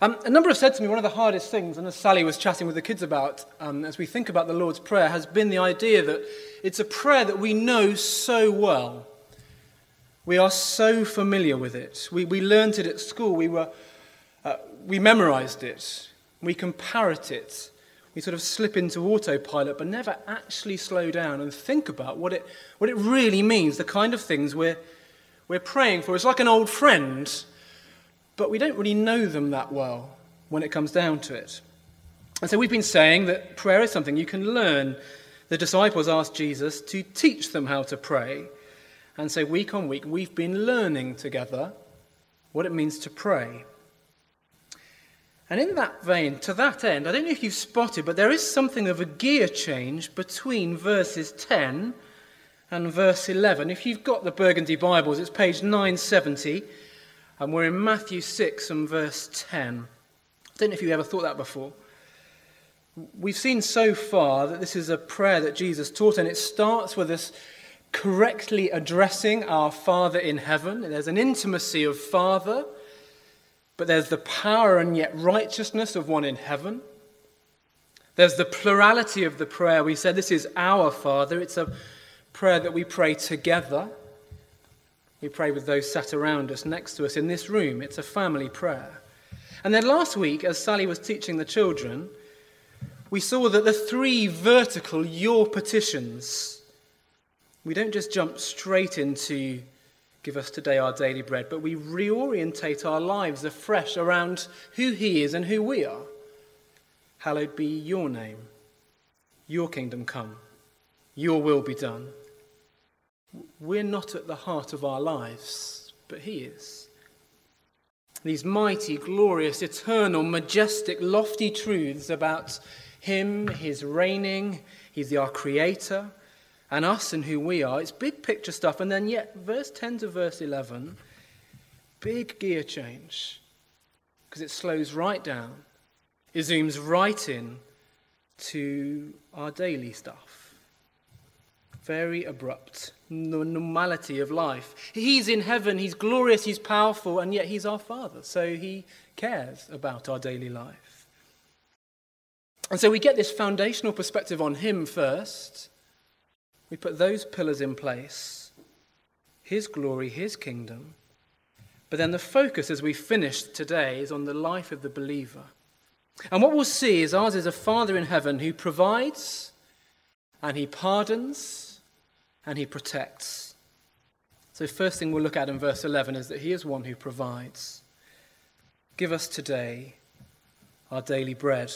Um, a number have said to me one of the hardest things, and as Sally was chatting with the kids about um, as we think about the Lord's Prayer, has been the idea that it's a prayer that we know so well. We are so familiar with it. We, we learned it at school, we, were, uh, we memorized it, we can parrot it, we sort of slip into autopilot, but never actually slow down and think about what it, what it really means, the kind of things we're, we're praying for. It's like an old friend but we don't really know them that well when it comes down to it. And so we've been saying that prayer is something you can learn. The disciples asked Jesus to teach them how to pray. And so week on week, we've been learning together what it means to pray. And in that vein, to that end, I don't know if you've spotted, but there is something of a gear change between verses 10 and verse 11. If you've got the Burgundy Bibles, it's page 970. And we're in Matthew 6 and verse 10. I don't know if you ever thought that before. We've seen so far that this is a prayer that Jesus taught, and it starts with us correctly addressing our Father in heaven. There's an intimacy of Father, but there's the power and yet righteousness of one in heaven. There's the plurality of the prayer. We said this is our Father. It's a prayer that we pray together. We pray with those sat around us, next to us in this room. It's a family prayer. And then last week, as Sally was teaching the children, we saw that the three vertical your petitions, we don't just jump straight into give us today our daily bread, but we reorientate our lives afresh around who He is and who we are. Hallowed be your name, your kingdom come, your will be done we're not at the heart of our lives, but He is. These mighty, glorious, eternal, majestic, lofty truths about Him, His reigning, He's our Creator, and us and who we are. It's big picture stuff. And then, yet, verse 10 to verse 11, big gear change because it slows right down. It zooms right in to our daily stuff. Very abrupt normality of life. He's in heaven, he's glorious, he's powerful, and yet he's our Father. So he cares about our daily life. And so we get this foundational perspective on him first. We put those pillars in place his glory, his kingdom. But then the focus as we finish today is on the life of the believer. And what we'll see is ours is a Father in heaven who provides and he pardons and he protects. So, first thing we'll look at in verse 11 is that he is one who provides. Give us today our daily bread.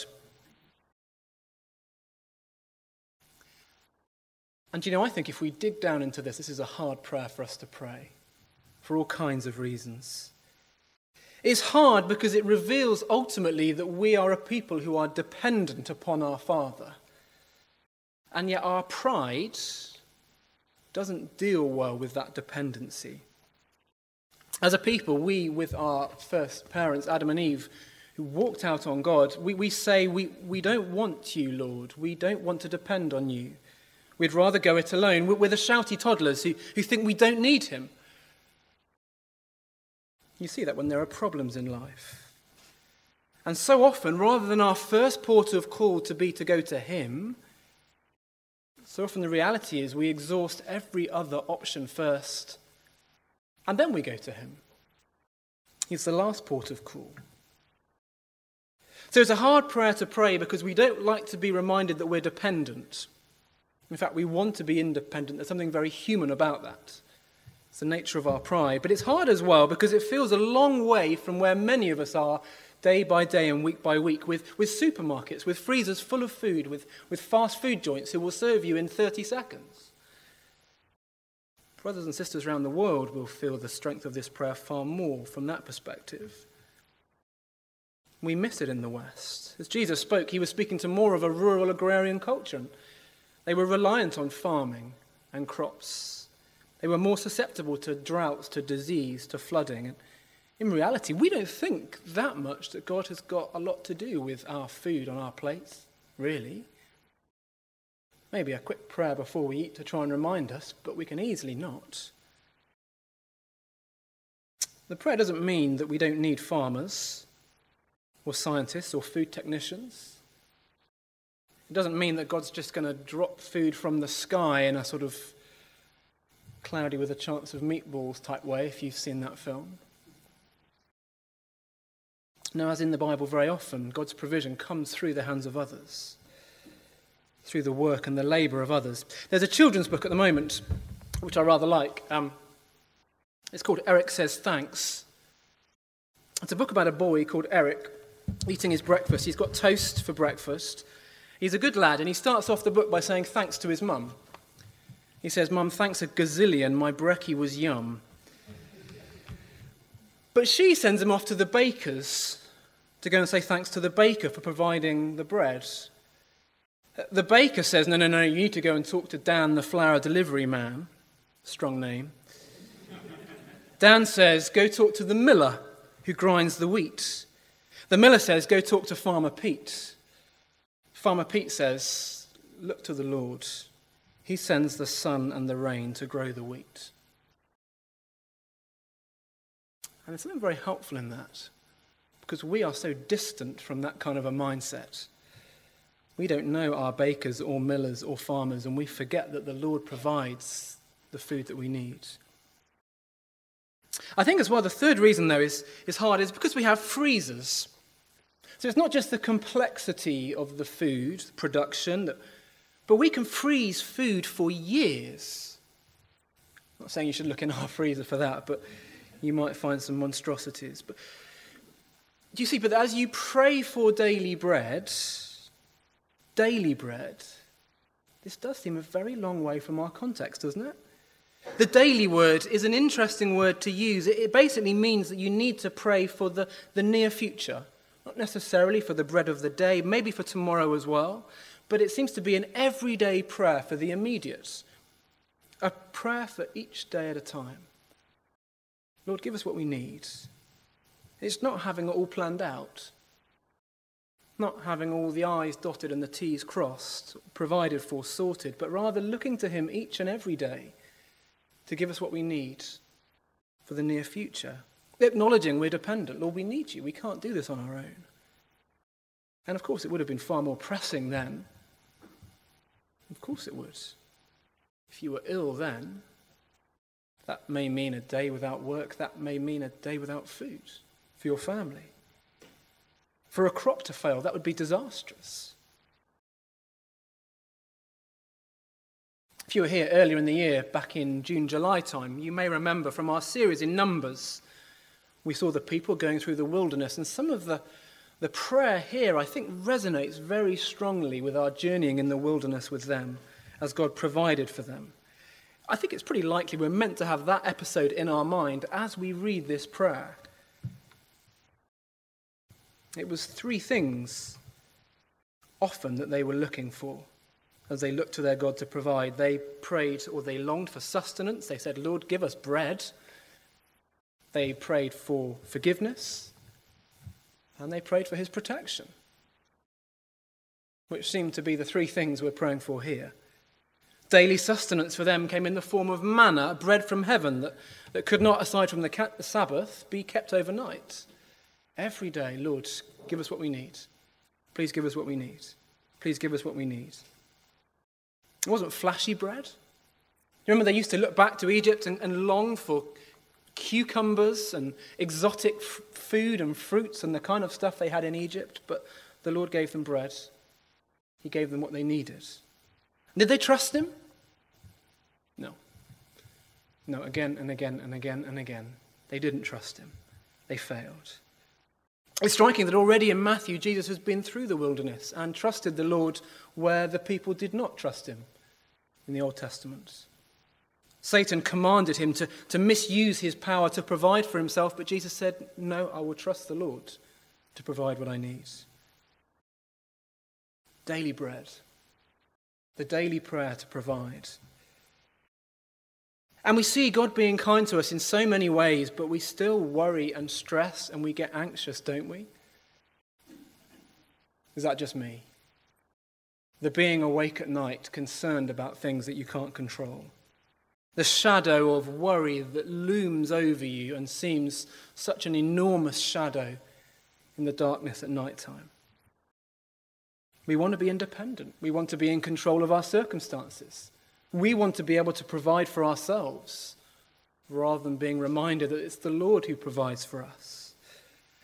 And you know, I think if we dig down into this, this is a hard prayer for us to pray for all kinds of reasons. It's hard because it reveals ultimately that we are a people who are dependent upon our Father. And yet our pride doesn't deal well with that dependency. As a people, we, with our first parents, Adam and Eve, who walked out on God, we, we say, we, we don't want you, Lord. We don't want to depend on you. We'd rather go it alone. We're the shouty toddlers who, who think we don't need him. You see that when there are problems in life. And so often, rather than our first port of call to be to go to him, so often the reality is we exhaust every other option first, and then we go to Him. He's the last port of call. So it's a hard prayer to pray because we don't like to be reminded that we're dependent. In fact, we want to be independent. There's something very human about that. It's the nature of our pride. But it's hard as well because it feels a long way from where many of us are day by day and week by week with, with supermarkets, with freezers full of food, with, with fast food joints who will serve you in 30 seconds. Brothers and sisters around the world will feel the strength of this prayer far more from that perspective. We miss it in the West. As Jesus spoke, he was speaking to more of a rural agrarian culture. They were reliant on farming and crops. They were more susceptible to droughts, to disease, to flooding in reality, we don't think that much that God has got a lot to do with our food on our plates, really. Maybe a quick prayer before we eat to try and remind us, but we can easily not. The prayer doesn't mean that we don't need farmers. or scientists or food technicians. It doesn't mean that God's just going to drop food from the sky in a sort of cloudy with a chance of meatballs type way, if you've seen that film. No, as in the Bible, very often, God's provision comes through the hands of others, through the work and the labour of others. There's a children's book at the moment, which I rather like. Um, it's called Eric Says Thanks. It's a book about a boy called Eric eating his breakfast. He's got toast for breakfast. He's a good lad, and he starts off the book by saying thanks to his mum. He says, Mum, thanks a gazillion, my brekkie was yum. But she sends him off to the baker's to go and say thanks to the baker for providing the bread. The baker says, No, no, no, you need to go and talk to Dan, the flour delivery man. Strong name. Dan says, Go talk to the miller who grinds the wheat. The miller says, Go talk to Farmer Pete. Farmer Pete says, Look to the Lord. He sends the sun and the rain to grow the wheat. And there's something very helpful in that because we are so distant from that kind of a mindset. We don't know our bakers or millers or farmers, and we forget that the Lord provides the food that we need. I think as well, the third reason, though, is, is hard is because we have freezers. So it's not just the complexity of the food production, but we can freeze food for years. I'm not saying you should look in our freezer for that, but you might find some monstrosities. But do you see? But as you pray for daily bread, daily bread, this does seem a very long way from our context, doesn't it? The daily word is an interesting word to use. It basically means that you need to pray for the, the near future, not necessarily for the bread of the day, maybe for tomorrow as well, but it seems to be an everyday prayer for the immediate, a prayer for each day at a time. Lord, give us what we need. It's not having it all planned out, not having all the I's dotted and the T's crossed, provided for, sorted, but rather looking to Him each and every day to give us what we need for the near future. Acknowledging we're dependent. Lord, we need you. We can't do this on our own. And of course, it would have been far more pressing then. Of course, it would. If you were ill then, that may mean a day without work, that may mean a day without food for your family. For a crop to fail, that would be disastrous. If you were here earlier in the year, back in June, July time, you may remember from our series in Numbers, we saw the people going through the wilderness, and some of the, the prayer here, I think, resonates very strongly with our journeying in the wilderness with them as God provided for them. I think it's pretty likely we're meant to have that episode in our mind as we read this prayer. It was three things often that they were looking for as they looked to their God to provide. They prayed or they longed for sustenance. They said, Lord, give us bread. They prayed for forgiveness. And they prayed for his protection, which seemed to be the three things we're praying for here. Daily sustenance for them came in the form of manna, bread from heaven, that, that could not, aside from the Sabbath, be kept overnight. Every day, Lord, give us what we need. Please give us what we need. Please give us what we need. It wasn't flashy bread. You remember they used to look back to Egypt and, and long for cucumbers and exotic f- food and fruits and the kind of stuff they had in Egypt, but the Lord gave them bread. He gave them what they needed. Did they trust Him? No. No, again and again and again and again. They didn't trust Him. They failed. It's striking that already in Matthew, Jesus has been through the wilderness and trusted the Lord where the people did not trust him in the Old Testament. Satan commanded him to, to misuse his power to provide for himself, but Jesus said, No, I will trust the Lord to provide what I need. Daily bread, the daily prayer to provide. And we see God being kind to us in so many ways, but we still worry and stress and we get anxious, don't we? Is that just me? The being awake at night, concerned about things that you can't control. The shadow of worry that looms over you and seems such an enormous shadow, in the darkness at night time. We want to be independent. We want to be in control of our circumstances. We want to be able to provide for ourselves rather than being reminded that it's the Lord who provides for us.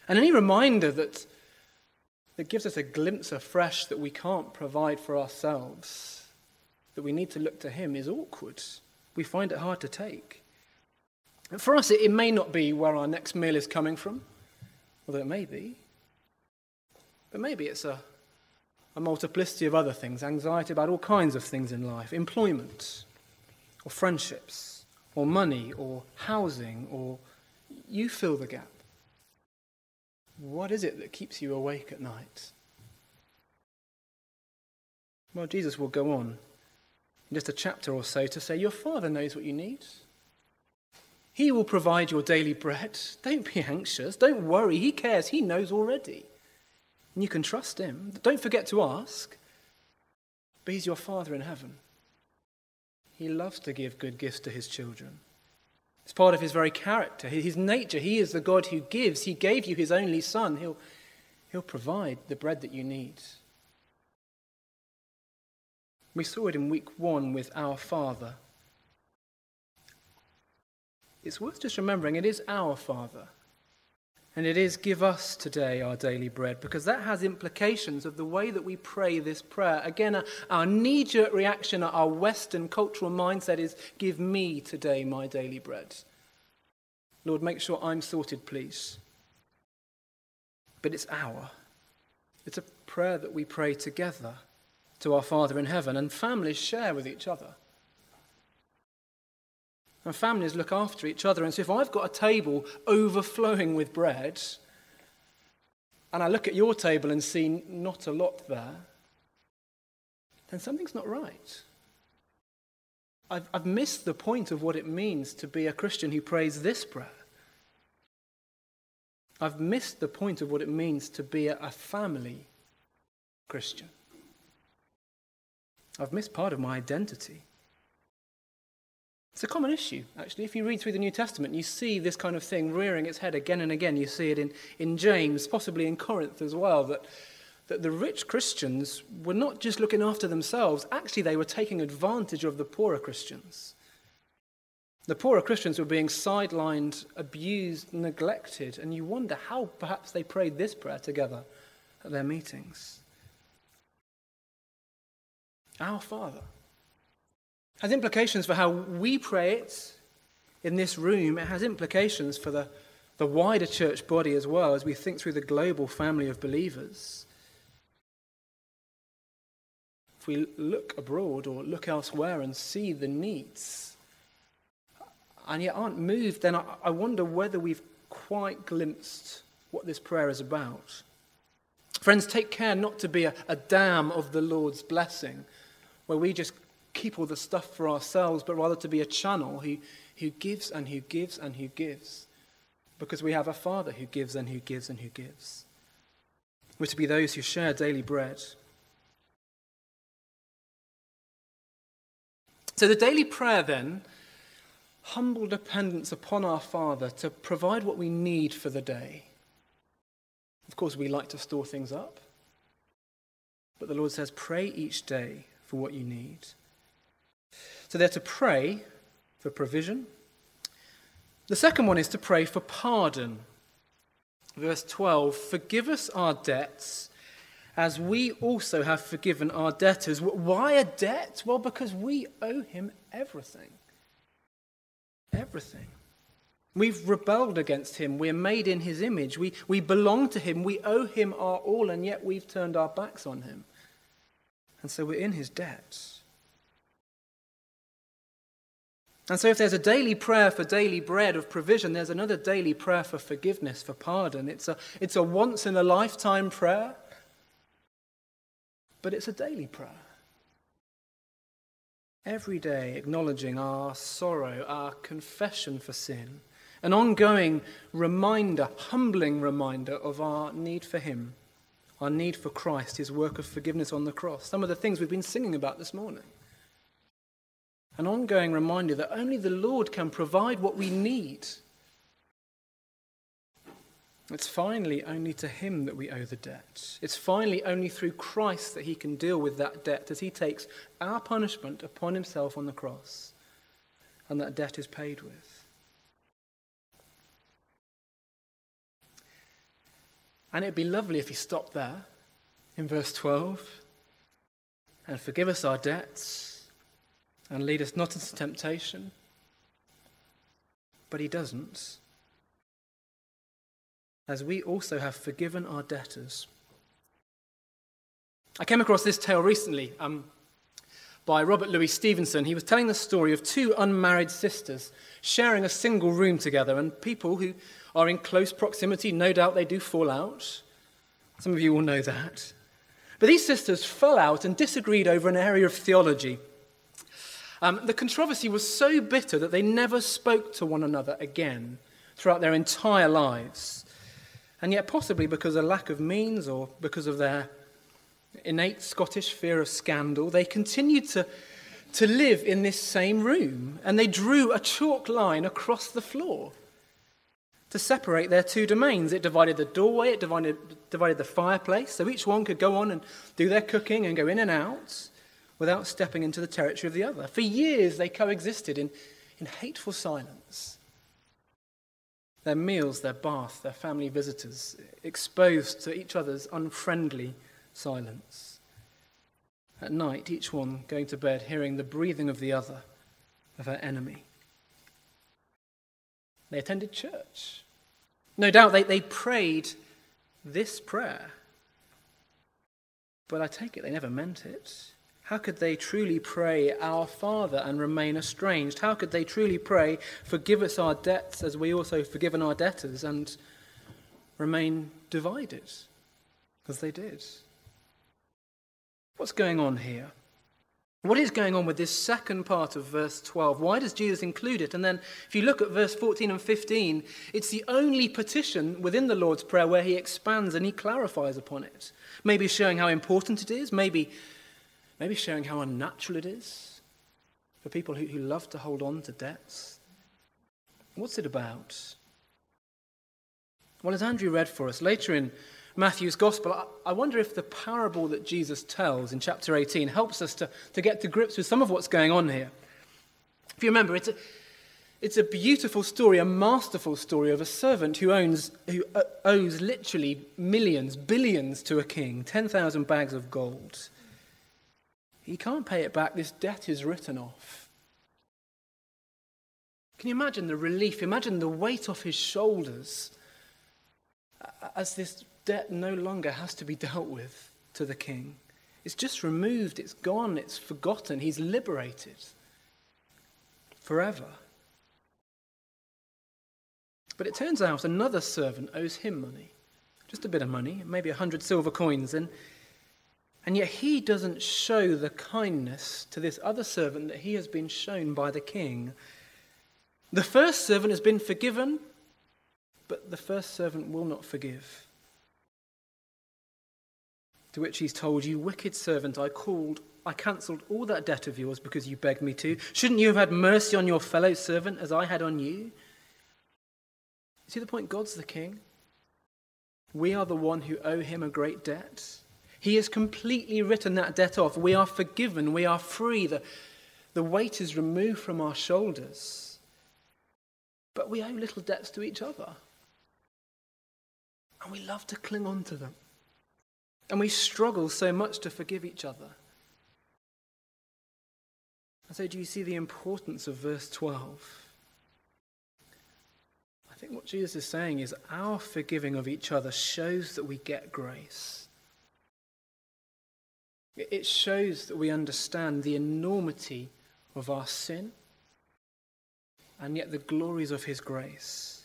And any reminder that, that gives us a glimpse afresh that we can't provide for ourselves, that we need to look to Him, is awkward. We find it hard to take. And for us, it, it may not be where our next meal is coming from, although it may be. But maybe it's a a multiplicity of other things, anxiety about all kinds of things in life employment, or friendships, or money, or housing, or you fill the gap. What is it that keeps you awake at night? Well, Jesus will go on in just a chapter or so to say, Your Father knows what you need. He will provide your daily bread. Don't be anxious. Don't worry. He cares. He knows already. And you can trust him. Don't forget to ask. But he's your Father in heaven. He loves to give good gifts to his children. It's part of his very character, his nature. He is the God who gives. He gave you his only Son. He'll, he'll provide the bread that you need. We saw it in week one with our Father. It's worth just remembering it is our Father. And it is, Give us today our daily bread, because that has implications of the way that we pray this prayer. Again, our knee jerk reaction, our Western cultural mindset is, Give me today my daily bread. Lord, make sure I'm sorted, please. But it's our. It's a prayer that we pray together to our Father in heaven, and families share with each other. And families look after each other. And so if I've got a table overflowing with bread, and I look at your table and see not a lot there, then something's not right. I've, I've missed the point of what it means to be a Christian who prays this prayer. I've missed the point of what it means to be a, a family Christian. I've missed part of my identity. It's a common issue, actually. If you read through the New Testament, you see this kind of thing rearing its head again and again. You see it in, in James, possibly in Corinth as well, that, that the rich Christians were not just looking after themselves, actually, they were taking advantage of the poorer Christians. The poorer Christians were being sidelined, abused, neglected, and you wonder how perhaps they prayed this prayer together at their meetings. Our Father has implications for how we pray it in this room. It has implications for the, the wider church body as well as we think through the global family of believers. If we look abroad or look elsewhere and see the needs and yet aren't moved, then I, I wonder whether we've quite glimpsed what this prayer is about. Friends, take care not to be a, a dam of the Lord's blessing where we just keep all the stuff for ourselves, but rather to be a channel who, who gives and who gives and who gives. Because we have a Father who gives and who gives and who gives. We're to be those who share daily bread. So the daily prayer then, humble dependence upon our Father to provide what we need for the day. Of course, we like to store things up. But the Lord says, pray each day for what you need. So they're to pray for provision. The second one is to pray for pardon. Verse 12 Forgive us our debts as we also have forgiven our debtors. Why a debt? Well, because we owe him everything. Everything. We've rebelled against him. We're made in his image. We, we belong to him. We owe him our all, and yet we've turned our backs on him. And so we're in his debts. And so, if there's a daily prayer for daily bread of provision, there's another daily prayer for forgiveness, for pardon. It's a, it's a once in a lifetime prayer, but it's a daily prayer. Every day acknowledging our sorrow, our confession for sin, an ongoing reminder, humbling reminder of our need for Him, our need for Christ, His work of forgiveness on the cross. Some of the things we've been singing about this morning an ongoing reminder that only the Lord can provide what we need. It's finally only to him that we owe the debt. It's finally only through Christ that he can deal with that debt as he takes our punishment upon himself on the cross. And that debt is paid with. And it'd be lovely if he stopped there in verse 12 and forgive us our debts and lead us not into temptation. But he doesn't as we also have forgiven our debtors. I came across this tale recently um, by Robert Louis Stevenson. He was telling the story of two unmarried sisters sharing a single room together, and people who are in close proximity, no doubt they do fall out. Some of you will know that. But these sisters fell out and disagreed over an area of theology. Um, the controversy was so bitter that they never spoke to one another again throughout their entire lives. And yet, possibly because of lack of means or because of their innate Scottish fear of scandal, they continued to, to live in this same room. And they drew a chalk line across the floor to separate their two domains. It divided the doorway, it divided, divided the fireplace, so each one could go on and do their cooking and go in and out without stepping into the territory of the other. For years, they coexisted in, in hateful silence their meals, their bath, their family visitors, exposed to each other's unfriendly silence. At night, each one going to bed hearing the breathing of the other, of her enemy. They attended church. No doubt they, they prayed this prayer. But I take it they never meant it. How could they truly pray, Our Father, and remain estranged? How could they truly pray, Forgive us our debts as we also forgiven our debtors, and remain divided? as they did. What's going on here? What is going on with this second part of verse 12? Why does Jesus include it? And then, if you look at verse 14 and 15, it's the only petition within the Lord's Prayer where he expands and he clarifies upon it. Maybe showing how important it is, maybe Maybe showing how unnatural it is for people who, who love to hold on to debts. What's it about? Well, as Andrew read for us later in Matthew's Gospel, I, wonder if the parable that Jesus tells in chapter 18 helps us to, to get to grips with some of what's going on here. If you remember, it's a, it's a beautiful story, a masterful story of a servant who, owns, who uh, owes literally millions, billions to a king, 10,000 bags of gold. He can't pay it back. This debt is written off. Can you imagine the relief? Imagine the weight off his shoulders as this debt no longer has to be dealt with to the king. It's just removed, it's gone, it's forgotten. He's liberated forever. But it turns out another servant owes him money. Just a bit of money, maybe a hundred silver coins. And and yet he doesn't show the kindness to this other servant that he has been shown by the king. The first servant has been forgiven, but the first servant will not forgive. To which he's told, You wicked servant, I called, I cancelled all that debt of yours because you begged me to. Shouldn't you have had mercy on your fellow servant as I had on you? See the point? God's the king. We are the one who owe him a great debt. He has completely written that debt off. We are forgiven. We are free. The, the weight is removed from our shoulders. But we owe little debts to each other. And we love to cling on to them. And we struggle so much to forgive each other. And so, do you see the importance of verse 12? I think what Jesus is saying is our forgiving of each other shows that we get grace. It shows that we understand the enormity of our sin and yet the glories of His grace.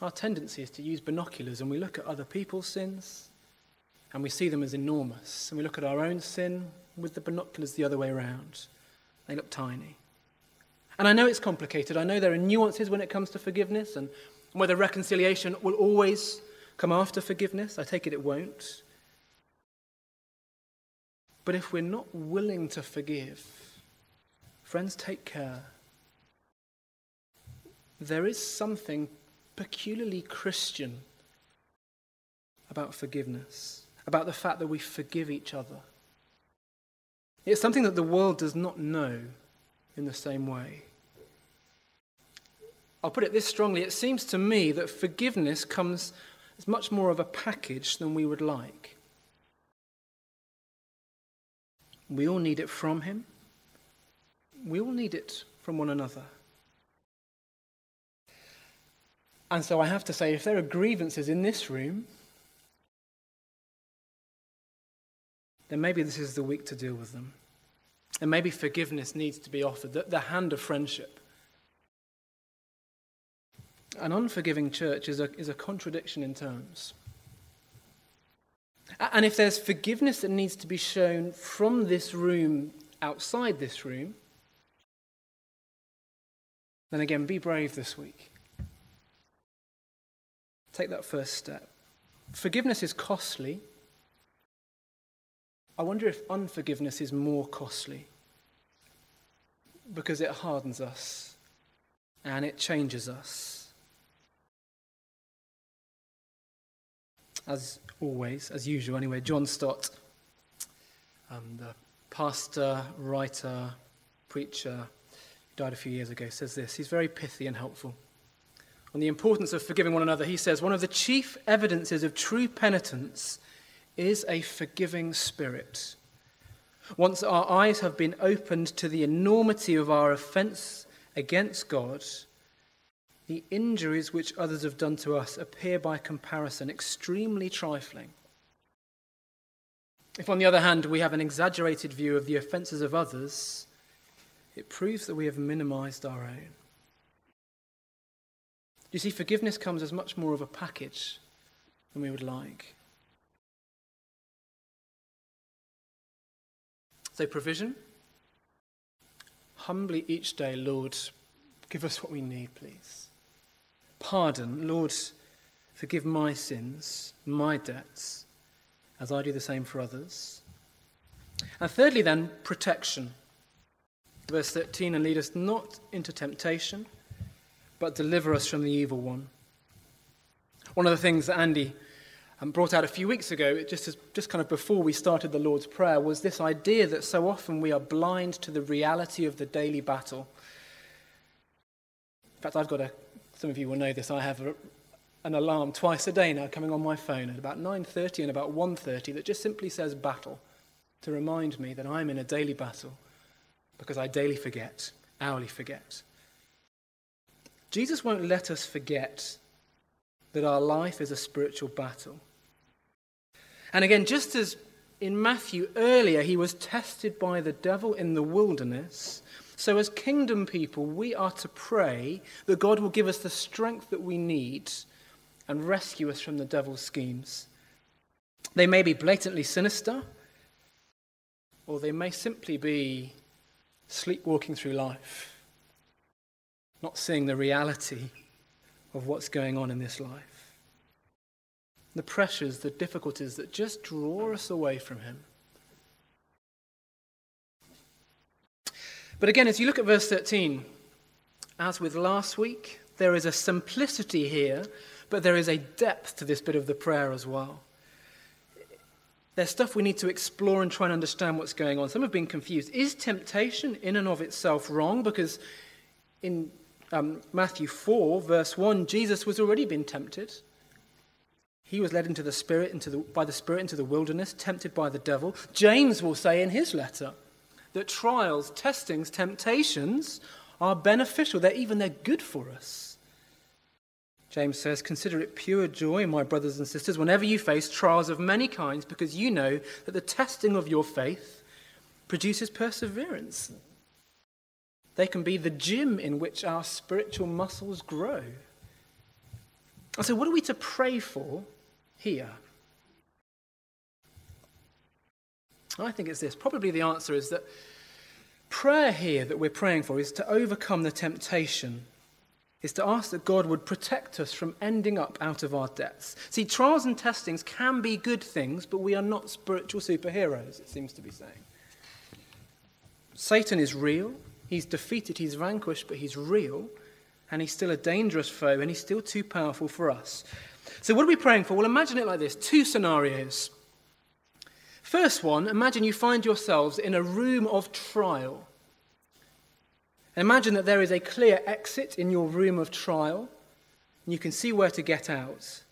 Our tendency is to use binoculars and we look at other people's sins and we see them as enormous. And we look at our own sin with the binoculars the other way around. They look tiny. And I know it's complicated. I know there are nuances when it comes to forgiveness and whether reconciliation will always come after forgiveness? I take it it won't. But if we're not willing to forgive, friends, take care. there is something peculiarly Christian about forgiveness, about the fact that we forgive each other. It's something that the world does not know in the same way. I'll put it this strongly it seems to me that forgiveness comes as much more of a package than we would like. We all need it from Him, we all need it from one another. And so I have to say, if there are grievances in this room, then maybe this is the week to deal with them. And maybe forgiveness needs to be offered, the, the hand of friendship. An unforgiving church is a, is a contradiction in terms. And if there's forgiveness that needs to be shown from this room outside this room, then again, be brave this week. Take that first step. Forgiveness is costly. I wonder if unforgiveness is more costly because it hardens us and it changes us. As always, as usual anyway, John Stott, um, the pastor, writer, preacher, who died a few years ago, says this. He's very pithy and helpful. On the importance of forgiving one another, he says, One of the chief evidences of true penitence is a forgiving spirit. Once our eyes have been opened to the enormity of our offense against God, the injuries which others have done to us appear by comparison extremely trifling. If, on the other hand, we have an exaggerated view of the offences of others, it proves that we have minimized our own. You see, forgiveness comes as much more of a package than we would like. So, provision. Humbly each day, Lord, give us what we need, please. Pardon, Lord, forgive my sins, my debts, as I do the same for others. And thirdly, then, protection. Verse 13, and lead us not into temptation, but deliver us from the evil one. One of the things that Andy um, brought out a few weeks ago, just, as, just kind of before we started the Lord's Prayer, was this idea that so often we are blind to the reality of the daily battle. In fact, I've got a, some of you will know this, I have a, an alarm twice a day now coming on my phone at about 9.30 and about 1.30 that just simply says battle to remind me that I'm in a daily battle because I daily forget, hourly forget. Jesus won't let us forget that our life is a spiritual battle. And again, just as in Matthew earlier, he was tested by the devil in the wilderness. So, as kingdom people, we are to pray that God will give us the strength that we need and rescue us from the devil's schemes. They may be blatantly sinister, or they may simply be sleepwalking through life, not seeing the reality of what's going on in this life the pressures, the difficulties that just draw us away from Him. But again, as you look at verse 13, as with last week, there is a simplicity here, but there is a depth to this bit of the prayer as well. There's stuff we need to explore and try and understand what's going on. Some have been confused. Is temptation in and of itself wrong? Because in um, Matthew 4, verse 1, Jesus was already been tempted. He was led into the Spirit, into the, by the Spirit into the wilderness, tempted by the devil. James will say in his letter that trials, testings, temptations are beneficial. They're even they're good for us. James says, Consider it pure joy, my brothers and sisters, whenever you face trials of many kinds, because you know that the testing of your faith produces perseverance. They can be the gym in which our spiritual muscles grow. And so, what are we to pray for here? I think it's this. Probably the answer is that prayer here that we're praying for is to overcome the temptation, is to ask that God would protect us from ending up out of our debts. See, trials and testings can be good things, but we are not spiritual superheroes, it seems to be saying. Satan is real. He's defeated, he's vanquished, but he's real. and he's still a dangerous foe, and he's still too powerful for us. So, what are we praying for? Well, imagine it like this two scenarios. First one, imagine you find yourselves in a room of trial. Imagine that there is a clear exit in your room of trial, and you can see where to get out.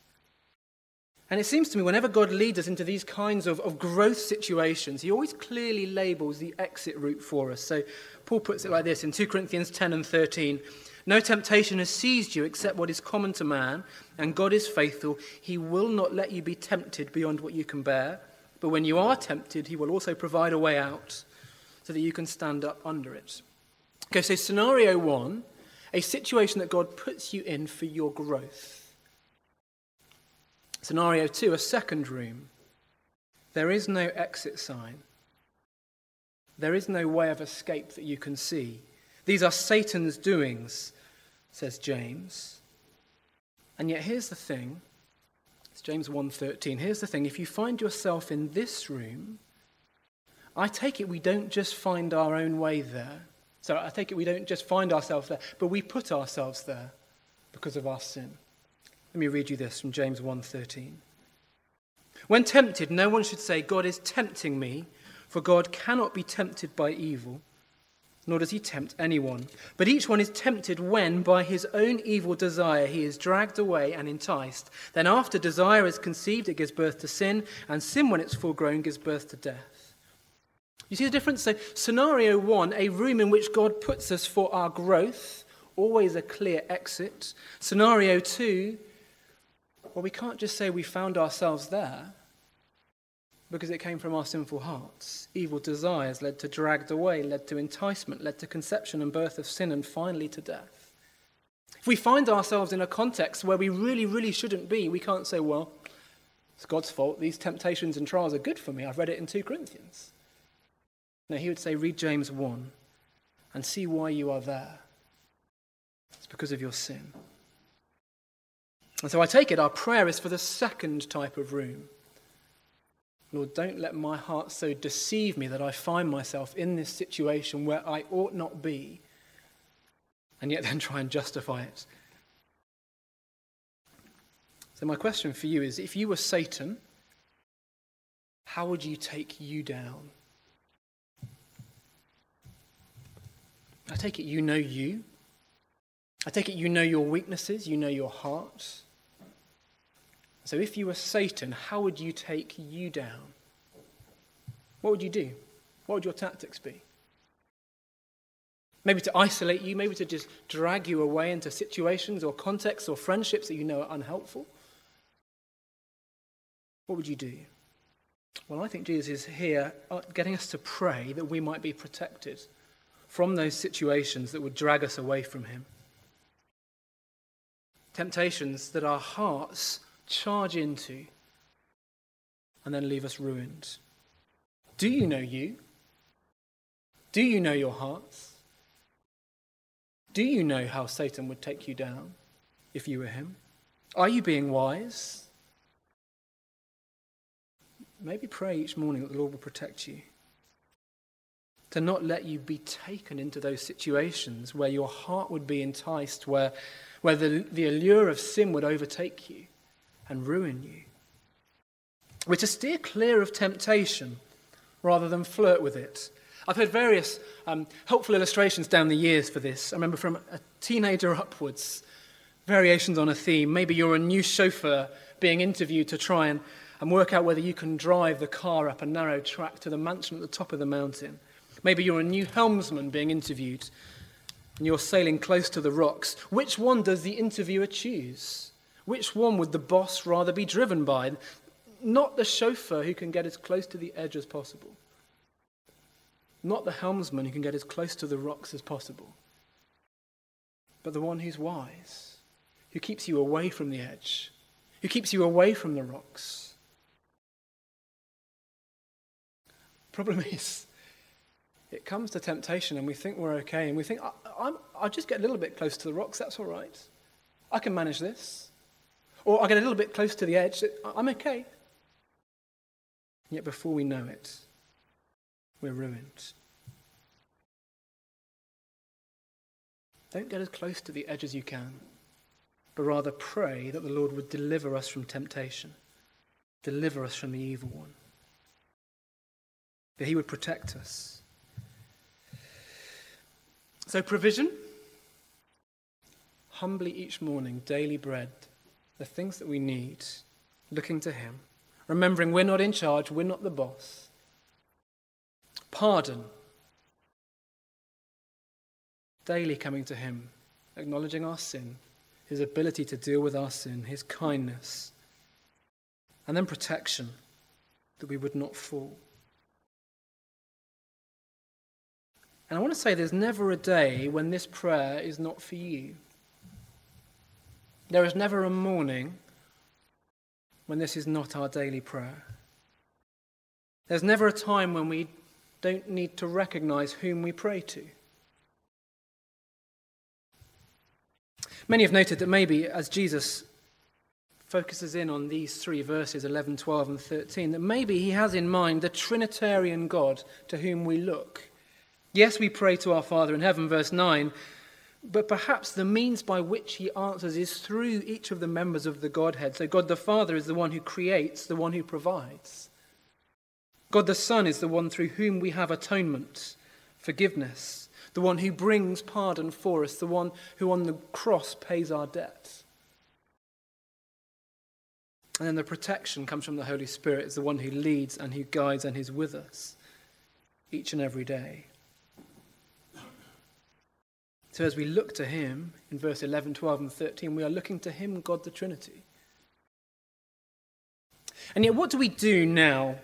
And it seems to me, whenever God leads us into these kinds of, of growth situations, He always clearly labels the exit route for us. So Paul puts it like this in 2 Corinthians 10 and 13 No temptation has seized you except what is common to man, and God is faithful. He will not let you be tempted beyond what you can bear. But when you are tempted, He will also provide a way out so that you can stand up under it. Okay, so scenario one a situation that God puts you in for your growth. Scenario two, a second room. There is no exit sign. There is no way of escape that you can see. These are Satan's doings, says James. And yet here's the thing. James 1:13. Here's the thing, if you find yourself in this room, I take it we don't just find our own way there. So I take it we don't just find ourselves there, but we put ourselves there because of our sin. Let me read you this from James 1:13. When tempted, no one should say, God is tempting me, for God cannot be tempted by evil, nor does he tempt anyone. But each one is tempted when, by his own evil desire, he is dragged away and enticed. Then, after desire is conceived, it gives birth to sin, and sin, when it's full grown, gives birth to death. You see the difference? So, scenario one, a room in which God puts us for our growth, always a clear exit. Scenario two, well, we can't just say we found ourselves there because it came from our sinful hearts. Evil desires led to dragged away, led to enticement, led to conception and birth of sin, and finally to death. If we find ourselves in a context where we really, really shouldn't be, we can't say, well, it's God's fault. These temptations and trials are good for me. I've read it in 2 Corinthians. No, he would say, read James 1 and see why you are there. It's because of your sin. And so I take it our prayer is for the second type of room. Lord, don't let my heart so deceive me that I find myself in this situation where I ought not be, and yet then try and justify it. So, my question for you is if you were Satan, how would you take you down? I take it you know you. I take it you know your weaknesses, you know your heart. So if you were Satan, how would you take you down? What would you do? What would your tactics be? Maybe to isolate you, maybe to just drag you away into situations or contexts or friendships that you know are unhelpful. What would you do? Well, I think Jesus is here uh, getting us to pray that we might be protected from those situations that would drag us away from Him. Temptations that our hearts charge into and then leave us ruined. Do you know you? Do you know your hearts? Do you know how Satan would take you down if you were him? Are you being wise? Maybe pray each morning that the Lord will protect you. To not let you be taken into those situations where your heart would be enticed, where, where the, the allure of sin would overtake you and ruin you. We're to steer clear of temptation rather than flirt with it. I've heard various um, helpful illustrations down the years for this. I remember from a teenager upwards, variations on a theme. Maybe you're a new chauffeur being interviewed to try and, and work out whether you can drive the car up a narrow track to the mansion at the top of the mountain. Maybe you're a new helmsman being interviewed and you're sailing close to the rocks. Which one does the interviewer choose? Which one would the boss rather be driven by? Not the chauffeur who can get as close to the edge as possible, not the helmsman who can get as close to the rocks as possible, but the one who's wise, who keeps you away from the edge, who keeps you away from the rocks. Problem is, it comes to temptation and we think we're okay and we think, I, will just get a little bit close to the rocks, that's all right. I can manage this. Or I get a little bit close to the edge, I'm okay. Yet before we know it, we're ruined. Don't get as close to the edge as you can, but rather pray that the Lord would deliver us from temptation, deliver us from the evil one, that He would protect us. So, provision humbly each morning, daily bread, the things that we need, looking to Him, remembering we're not in charge, we're not the boss. Pardon, daily coming to Him, acknowledging our sin, His ability to deal with our sin, His kindness, and then protection, that we would not fall. And I want to say there's never a day when this prayer is not for you. There is never a morning when this is not our daily prayer. There's never a time when we don't need to recognize whom we pray to. Many have noted that maybe as Jesus focuses in on these three verses 11, 12, and 13, that maybe he has in mind the Trinitarian God to whom we look. Yes, we pray to our Father in heaven, verse 9, but perhaps the means by which he answers is through each of the members of the Godhead. So God the Father is the one who creates, the one who provides. God the Son is the one through whom we have atonement, forgiveness, the one who brings pardon for us, the one who on the cross pays our debt. And then the protection comes from the Holy Spirit, is the one who leads and who guides and who's with us each and every day. So as we look to him in verse 11, 12, and 13, we are looking to him, God the Trinity. And yet, what do we do now?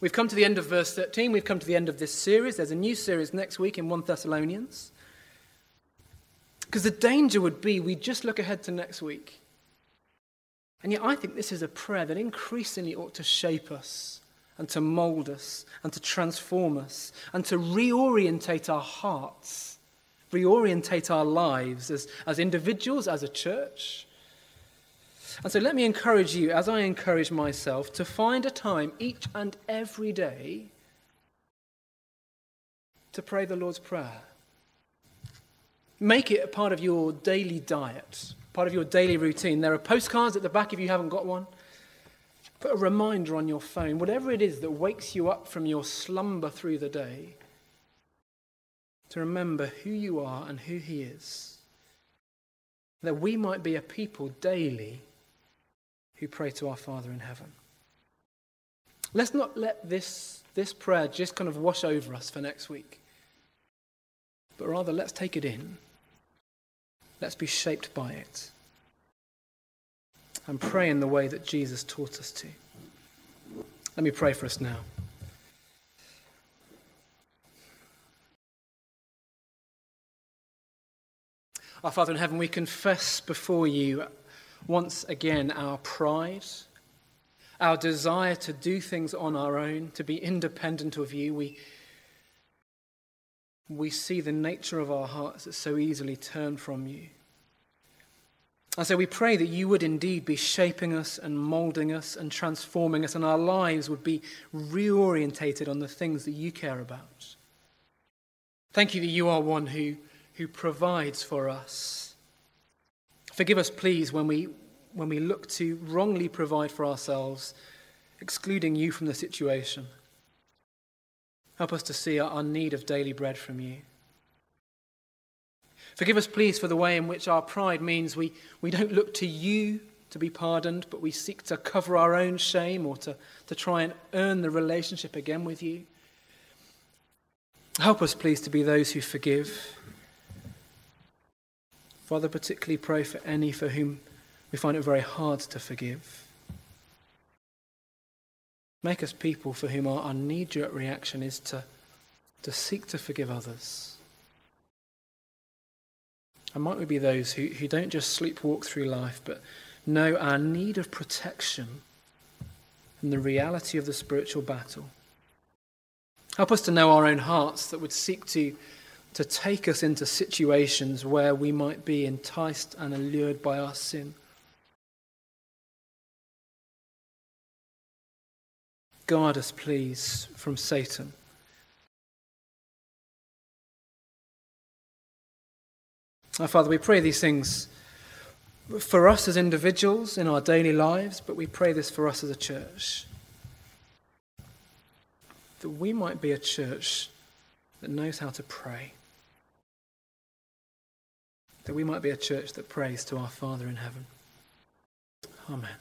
We've come to the end of verse 13. We've come to the end of this series. There's a new series next week in 1 Thessalonians. Because the danger would be we just look ahead to next week. And yet, I think this is a prayer that increasingly ought to shape us and to mold us and to transform us and to reorientate our hearts reorientate our lives as, as individuals, as a church. And so let me encourage you, as I encourage myself, to find a time each and every day to pray the Lord's Prayer. Make it a part of your daily diet, part of your daily routine. There are postcards at the back if you haven't got one. Put a reminder on your phone, whatever it is that wakes you up from your slumber through the day to remember who you are and who He is. That we might be a people daily who pray to our Father in heaven. Let's not let this, this prayer just kind of wash over us for next week, but rather let's take it in. Let's be shaped by it and pray in the way that Jesus taught us to. Let me pray for us now. Our Father in heaven, we confess before you once again our pride, our desire to do things on our own, to be independent of you. We, we see the nature of our hearts that so easily turn from you. And so we pray that you would indeed be shaping us and molding us and transforming us, and our lives would be reorientated on the things that you care about. Thank you that you are one who who provides for us. Forgive us, please, when we, when we look to wrongly provide for ourselves, excluding you from the situation. Help us to see our need of daily bread from you. Forgive us, please, for the way in which our pride means we, we don't look to you to be pardoned, but we seek to cover our own shame or to, to try and earn the relationship again with you. Help us, please, to be those who forgive Father, particularly pray for any for whom we find it very hard to forgive. Make us people for whom our, our knee jerk reaction is to, to seek to forgive others. And might we be those who, who don't just sleepwalk through life, but know our need of protection and the reality of the spiritual battle. Help us to know our own hearts that would seek to to take us into situations where we might be enticed and allured by our sin. Guard us, please, from Satan. Our Father, we pray these things for us as individuals in our daily lives, but we pray this for us as a church. That we might be a church that knows how to pray. That we might be a church that prays to our Father in heaven. Amen.